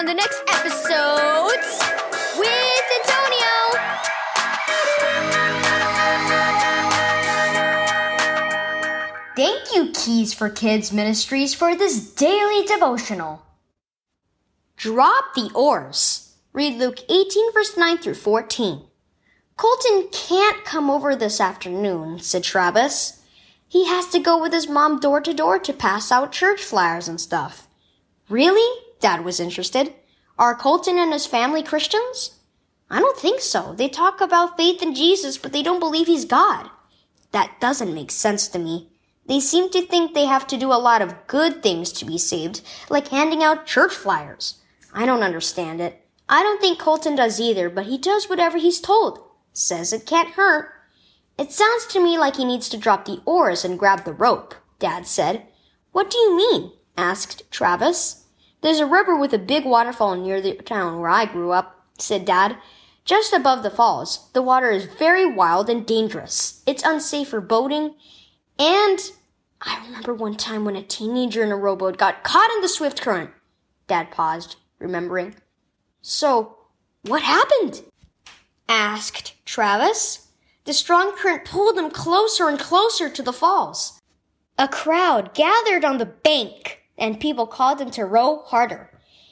on the next episode with Antonio. Thank you, Keys for Kids Ministries, for this daily devotional. Drop the oars. Read Luke 18, verse 9 through 14. Colton can't come over this afternoon, said Travis. He has to go with his mom door to door to pass out church flyers and stuff. Really? Dad was interested. Are Colton and his family Christians? I don't think so. They talk about faith in Jesus, but they don't believe he's God. That doesn't make sense to me. They seem to think they have to do a lot of good things to be saved, like handing out church flyers. I don't understand it. I don't think Colton does either, but he does whatever he's told. Says it can't hurt. It sounds to me like he needs to drop the oars and grab the rope, Dad said. What do you mean? asked Travis. There's a river with a big waterfall near the town where I grew up, said Dad. Just above the falls, the water is very wild and dangerous. It's unsafe for boating, and I remember one time when a teenager in a rowboat got caught in the swift current. Dad paused, remembering. So, what happened? asked Travis. The strong current pulled them closer and closer to the falls. A crowd gathered on the bank, and people called him to row harder.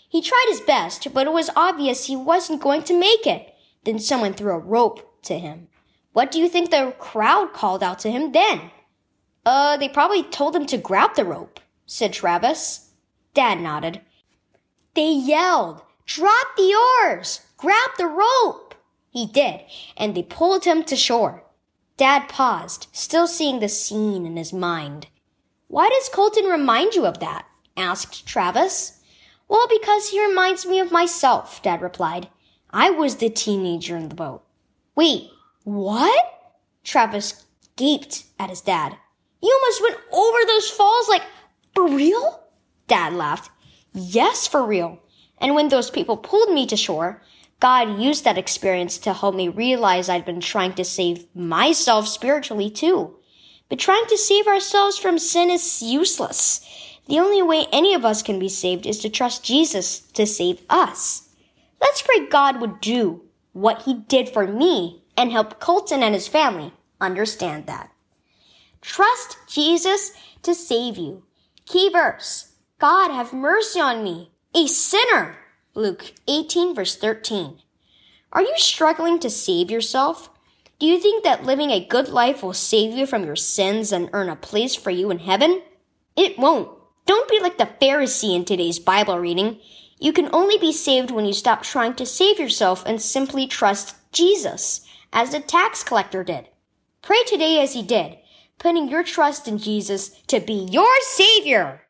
He tried his best, but it was obvious he wasn't going to make it. Then someone threw a rope to him. What do you think the crowd called out to him then? Uh, they probably told him to grab the rope, said Travis. Dad nodded. They yelled, Drop the oars! Grab the rope! He did, and they pulled him to shore. Dad paused, still seeing the scene in his mind. Why does Colton remind you of that? Asked Travis. Well, because he reminds me of myself, Dad replied. I was the teenager in the boat. Wait, what? Travis gaped at his dad. You almost went over those falls like, for real? Dad laughed. Yes, for real. And when those people pulled me to shore, God used that experience to help me realize I'd been trying to save myself spiritually too. But trying to save ourselves from sin is useless. The only way any of us can be saved is to trust Jesus to save us. Let's pray God would do what he did for me and help Colton and his family understand that. Trust Jesus to save you. Key verse. God have mercy on me, a sinner. Luke 18 verse 13. Are you struggling to save yourself? Do you think that living a good life will save you from your sins and earn a place for you in heaven? It won't. Don't be like the Pharisee in today's Bible reading. You can only be saved when you stop trying to save yourself and simply trust Jesus, as the tax collector did. Pray today as he did putting your trust in Jesus to be your Savior.